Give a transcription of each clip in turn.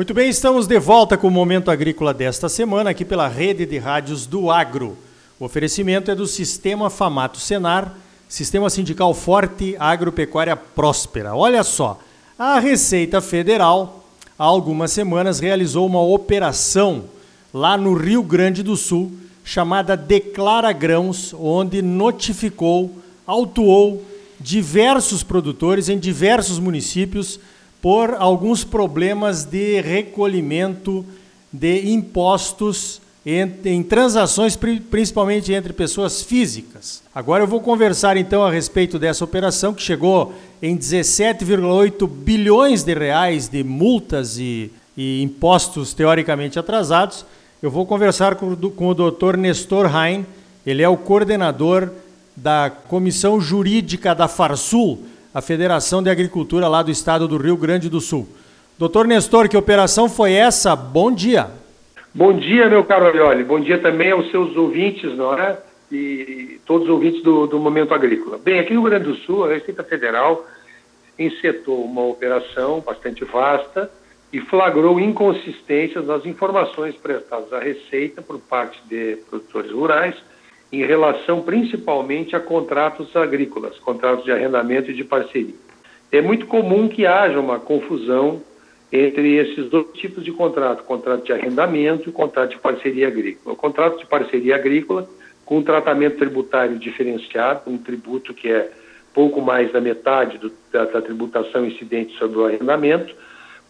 Muito bem, estamos de volta com o Momento Agrícola desta semana, aqui pela rede de rádios do Agro. O oferecimento é do Sistema Famato Senar, Sistema Sindical Forte, Agropecuária Próspera. Olha só, a Receita Federal, há algumas semanas, realizou uma operação lá no Rio Grande do Sul, chamada Declara Grãos, onde notificou, autuou diversos produtores em diversos municípios por alguns problemas de recolhimento de impostos em, em, transações, principalmente entre pessoas físicas. Agora eu vou conversar então a respeito dessa operação que chegou em 17,8 bilhões de reais de multas e, e, impostos teoricamente atrasados. Eu vou conversar com, com o Dr. Nestor Rain, ele é o coordenador da Comissão Jurídica da Farsul, a Federação de Agricultura lá do estado do Rio Grande do Sul. Doutor Nestor, que operação foi essa? Bom dia. Bom dia, meu caro Arioli. Bom dia também aos seus ouvintes, não é? E todos os ouvintes do, do Momento Agrícola. Bem, aqui no Rio Grande do Sul, a Receita Federal encetou uma operação bastante vasta e flagrou inconsistências nas informações prestadas à Receita por parte de produtores rurais em relação principalmente a contratos agrícolas, contratos de arrendamento e de parceria. É muito comum que haja uma confusão entre esses dois tipos de contrato, contrato de arrendamento e contrato de parceria agrícola. O contrato de parceria agrícola, com um tratamento tributário diferenciado, um tributo que é pouco mais da metade do, da, da, tributação incidente sobre o arrendamento,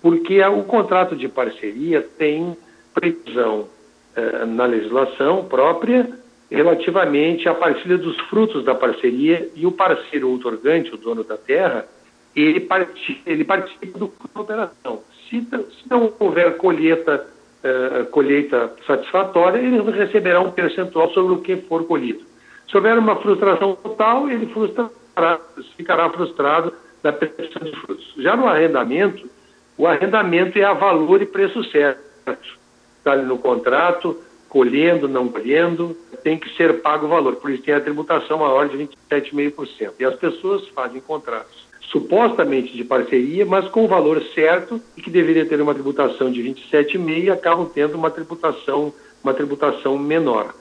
porque o contrato de parceria tem previsão eh, na legislação própria relativamente à partilha dos frutos da parceria e o parceiro outorgante, o dono da terra, ele participa, ele participa do da operação. Se, se, não houver colheita, uh, colheita satisfatória, ele receberá um percentual sobre o que for colhido. Se houver uma frustração total, ele frustrará, ficará frustrado da percepção de frutos. Já no arrendamento, o arrendamento é a valor e preço certo. Está ali no contrato, colhendo, não colhendo, tem que ser pago o valor. Por isso tem a tributação maior de 27,5%. E as pessoas fazem contratos supostamente de parceria, mas com o valor certo e que deveria ter uma tributação de 27,5% e acabam tendo uma tributação, uma tributação menor.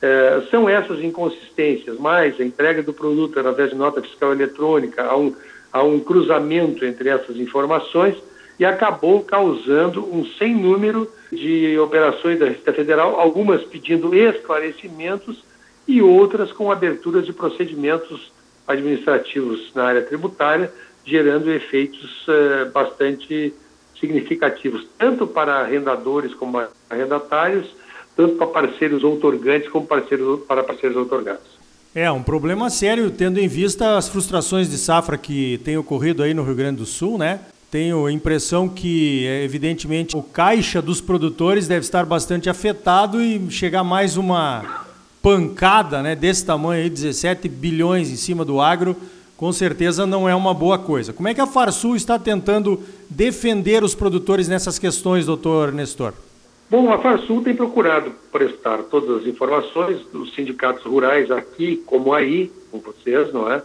É, são essas inconsistências, mais a entrega do produto através de nota fiscal eletrônica, há um, há um cruzamento entre essas informações e acabou causando um sem número de operações da Receita Federal, algumas pedindo esclarecimentos e outras com aberturas de procedimentos administrativos na área tributária, gerando efeitos uh, bastante significativos, tanto para arrendadores como arrendatários, tanto para parceiros outorgantes como parceiros, para parceiros outorgados. É um problema sério, tendo em vista as frustrações de safra que tem ocorrido aí no Rio Grande do Sul, né? Tenho a impressão que, é, evidentemente, o caixa dos produtores deve estar bastante afetado e chegar mais uma pancada né, desse tamanho aí, 17 bilhões em cima do agro, com certeza não é uma boa coisa. Como é que a Farsul está tentando defender os produtores nessas questões, doutor Nestor? Bom, a Farsul tem procurado prestar todas as informações dos sindicatos rurais aqui como aí, com vocês, não é?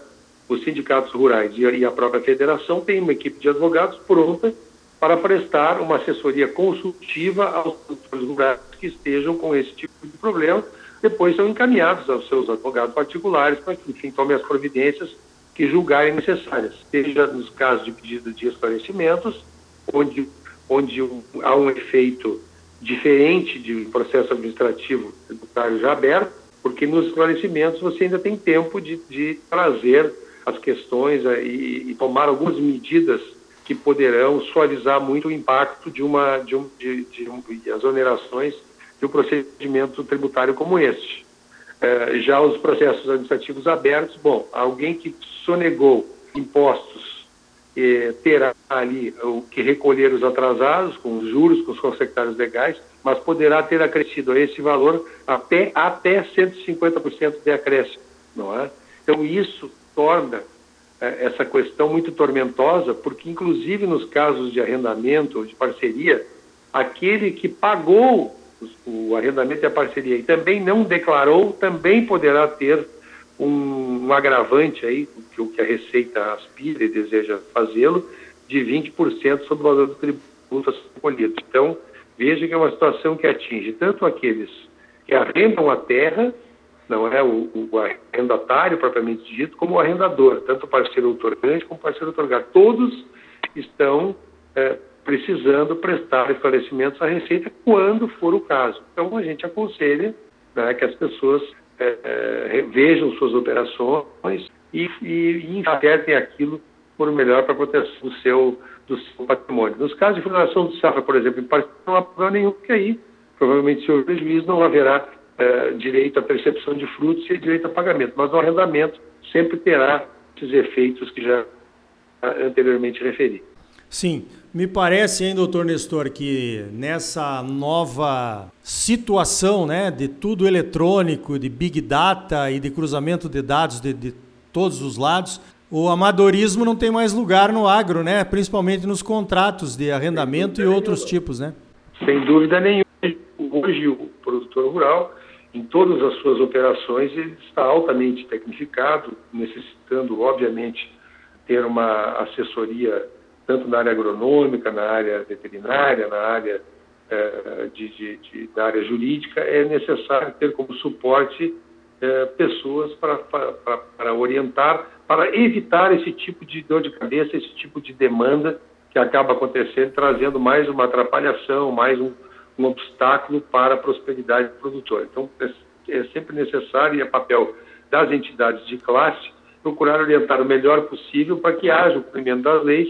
Os sindicatos rurais e a própria federação têm uma equipe de advogados pronta para prestar uma assessoria consultiva aos produtores rurais que estejam com esse tipo de problema. Depois são encaminhados aos seus advogados particulares para que, enfim, tomem as providências que julgarem necessárias, seja nos casos de pedido de esclarecimentos, onde, onde há um efeito diferente de processo administrativo tributário já aberto, porque nos esclarecimentos você ainda tem tempo de, de trazer as questões eh, e, e tomar algumas medidas que poderão suavizar muito o impacto de uma de, um, de, de, um, de as onerações de um procedimento tributário como este. É, já os processos administrativos abertos, bom, alguém que sonegou impostos eh, terá ali o que recolher os atrasados, com os juros, com os consectários legais, mas poderá ter acrescido esse valor até, até 150% de acréscimo, não é? Então, isso torna é, essa questão muito tormentosa, porque, inclusive, nos casos de arrendamento ou de parceria, aquele que pagou o arrendamento e a parceria e também não declarou, também poderá ter um, um agravante aí, que o que a Receita aspira e deseja fazê-lo, de 20% sobre o valor do tributo recolhidos. Então, veja que é uma situação que atinge tanto aqueles que arrendam a terra, não é o, o arrendatário propriamente dito, como o arrendador, tanto o parceiro outorgante como o parceiro otorgado. Todos estão é, precisando prestar esclarecimentos à Receita quando for o caso. Então, a gente aconselha né, que as pessoas é, é, vejam suas operações e, e, e aquilo por melhor para a proteção do seu, do seu patrimônio. Nos casos de fundação de safra, por exemplo, em não há problema nenhum, porque aí, provavelmente, se houver prejuízo, não haverá é, direito à percepção de frutos e direito a pagamento. Mas o arrendamento sempre terá esses efeitos que já anteriormente referi. Sim, me parece, hein, doutor Nestor, que nessa nova situação né, de tudo eletrônico, de big data e de cruzamento de dados de, de todos os lados, o amadorismo não tem mais lugar no agro, né? principalmente nos contratos de arrendamento e outros tipos. Né? Sem dúvida nenhuma. Hoje, o produtor rural, em todas as suas operações, ele está altamente tecnificado, necessitando, obviamente, ter uma assessoria tanto na área agronômica, na área veterinária, na área, é, de, de, de, área jurídica, é necessário ter como suporte é, pessoas para, para, para orientar, para evitar esse tipo de dor de cabeça, esse tipo de demanda que acaba acontecendo, trazendo mais uma atrapalhação, mais um, um obstáculo para a prosperidade do produtor. Então, é, é sempre necessário e é papel das entidades de classe procurar orientar o melhor possível para que haja o cumprimento das leis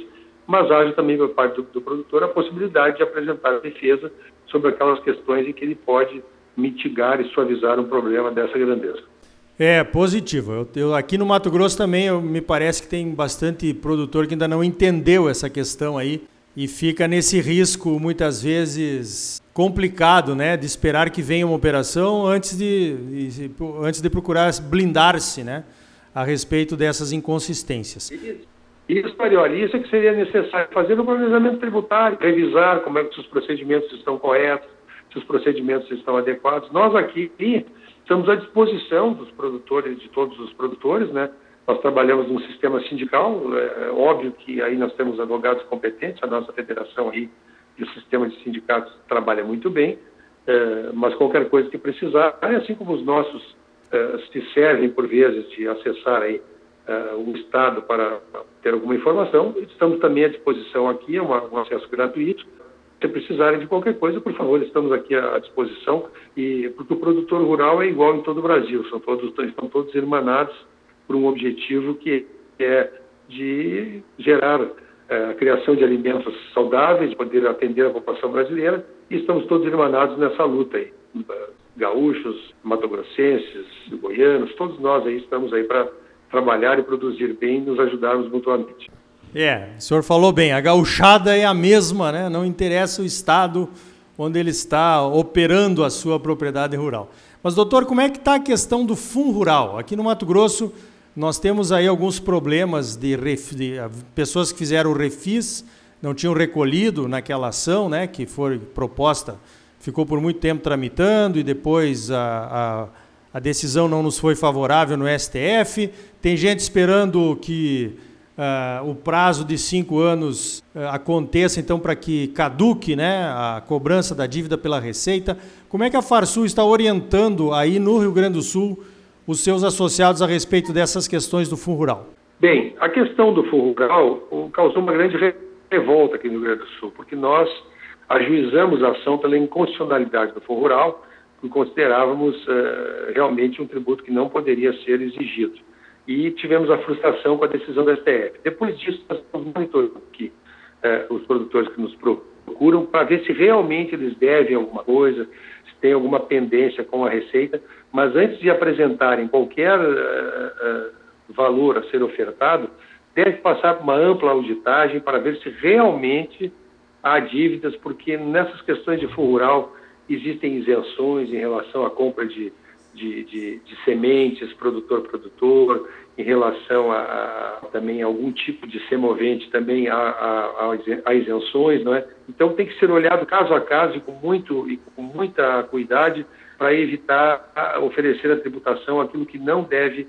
mas haja também por parte do, do produtor a possibilidade de apresentar defesa sobre aquelas questões em que ele pode mitigar e suavizar um problema dessa grandeza. É, positivo. Eu, eu, aqui no Mato Grosso também eu, me parece que tem bastante produtor que ainda não entendeu essa questão aí e fica nesse risco muitas vezes complicado, né, de esperar que venha uma operação antes de, antes de procurar blindar-se, né, a respeito dessas inconsistências. Isso, Marioli, isso é que seria necessário fazer no planejamento tributário, revisar como é que os procedimentos estão corretos, se os procedimentos estão adequados. Nós aqui estamos à disposição dos produtores, de todos os produtores, né? Nós trabalhamos num sistema sindical, é, é óbvio que aí nós temos advogados competentes, a nossa federação aí e o sistema de sindicatos trabalha muito bem, é, mas qualquer coisa que precisar, assim como os nossos é, se servem por vezes de acessar aí uh, o Estado para ter alguma informação. Estamos também à disposição aqui, é um acesso gratuito. Se precisarem de qualquer coisa, por favor, estamos aqui à disposição. E porque o produtor rural é igual em todo o Brasil, são todos, estão todos irmanados por um objetivo que é de gerar eh, a criação de alimentos saudáveis, de poder atender a população brasileira, e estamos todos irmanados nessa luta aí. Gaúchos, matogrossenses, goianos, todos nós aí estamos aí para trabalhar e produzir bem e nos ajudarmos mutuamente. É, o senhor falou bem, a gauchada é a mesma, né? não interessa o estado onde ele está operando a sua propriedade rural. Mas, doutor, como é que está a questão do fundo rural? Aqui no Mato Grosso, nós temos aí alguns problemas de, ref... de, ah, pessoas que fizeram o refis, não tinham recolhido naquela ação né, que foi proposta, ficou por muito tempo tramitando e depois a, a a decisão não nos foi favorável no STF. Tem gente esperando que uh, o prazo de cinco anos uh, aconteça, então, para que caduque né, a cobrança da dívida pela Receita. Como é que a Farsul está orientando aí no Rio Grande do Sul os seus associados a respeito dessas questões do Fundo Rural? Bem, a questão do Fundo Rural causou uma grande revolta aqui no Rio Grande do Sul, porque nós ajuizamos a ação pela inconstitucionalidade do Fundo Rural que considerávamos uh, realmente um tributo que não poderia ser exigido. E tivemos a frustração com a decisão da STF. Depois disso, nós estamos monitorando aqui uh, os produtores que nos procuram para ver se realmente eles devem alguma coisa, tem alguma pendência com a Receita, mas antes de apresentarem qualquer uh, valor a ser ofertado, deve passar por uma ampla auditagem para ver se realmente há dívidas, porque nessas questões de fundo rural existem isenções em relação à compra de, de, de, de sementes, produtor-produtor, em relação a, a, também a algum tipo de semovente, também há, há, isenções, não é? Então tem que ser olhado caso a caso e com, muito, e com muita cuidado para evitar oferecer a tributação aquilo que não deve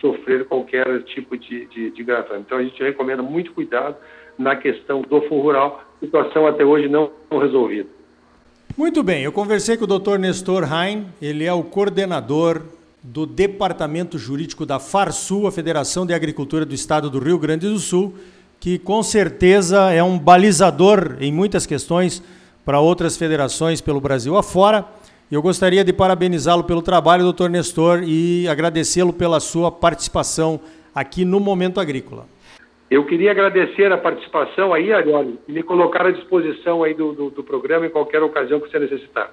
sofrer qualquer tipo de, de, de gravame. Então a gente recomenda muito cuidado na questão do fundo rural situação até hoje não resolvida. Muito bem, eu conversei com o Dr. Nestor Hein, ele é o coordenador do Departamento Jurídico da FARSUL, a Federação de Agricultura do Estado do Rio Grande do Sul, que com certeza é um balizador em muitas questões para outras federações pelo Brasil afora. Eu gostaria de parabenizá-lo pelo trabalho, doutor Nestor, e agradecê-lo pela sua participação aqui no Momento Agrícola. Eu queria agradecer a participação aí, Arioli, e me colocar à disposição aí do, do, do programa em qualquer ocasião que você necessitar.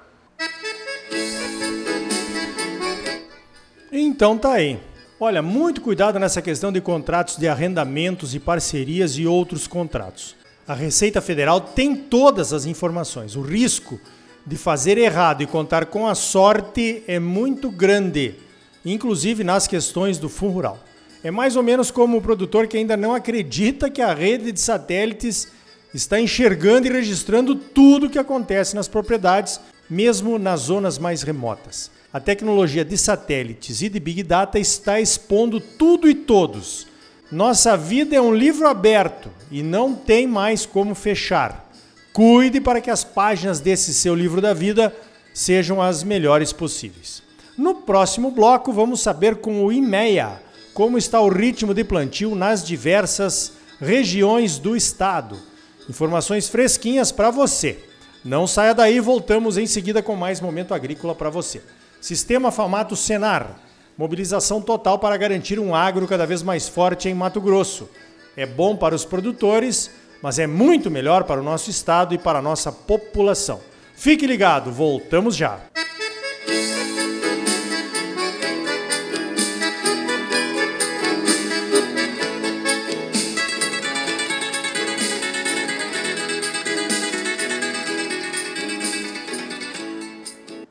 Então tá aí. Olha, muito cuidado nessa questão de contratos de arrendamentos e parcerias e outros contratos. A Receita Federal tem todas as informações. O risco de fazer errado e contar com a sorte é muito grande, inclusive nas questões do Fundo Rural. É mais ou menos como o produtor que ainda não acredita que a rede de satélites está enxergando e registrando tudo o que acontece nas propriedades, mesmo nas zonas mais remotas. A tecnologia de satélites e de Big Data está expondo tudo e todos. Nossa vida é um livro aberto e não tem mais como fechar. Cuide para que as páginas desse seu livro da vida sejam as melhores possíveis. No próximo bloco, vamos saber com o IMEA como está o ritmo de plantio nas diversas regiões do estado. Informações fresquinhas para você. Não saia daí, voltamos em seguida com mais momento agrícola para você. Sistema Famato Senar. Mobilização total para garantir um agro cada vez mais forte em Mato Grosso. É bom para os produtores, mas é muito melhor para o nosso estado e para a nossa população. Fique ligado, voltamos já.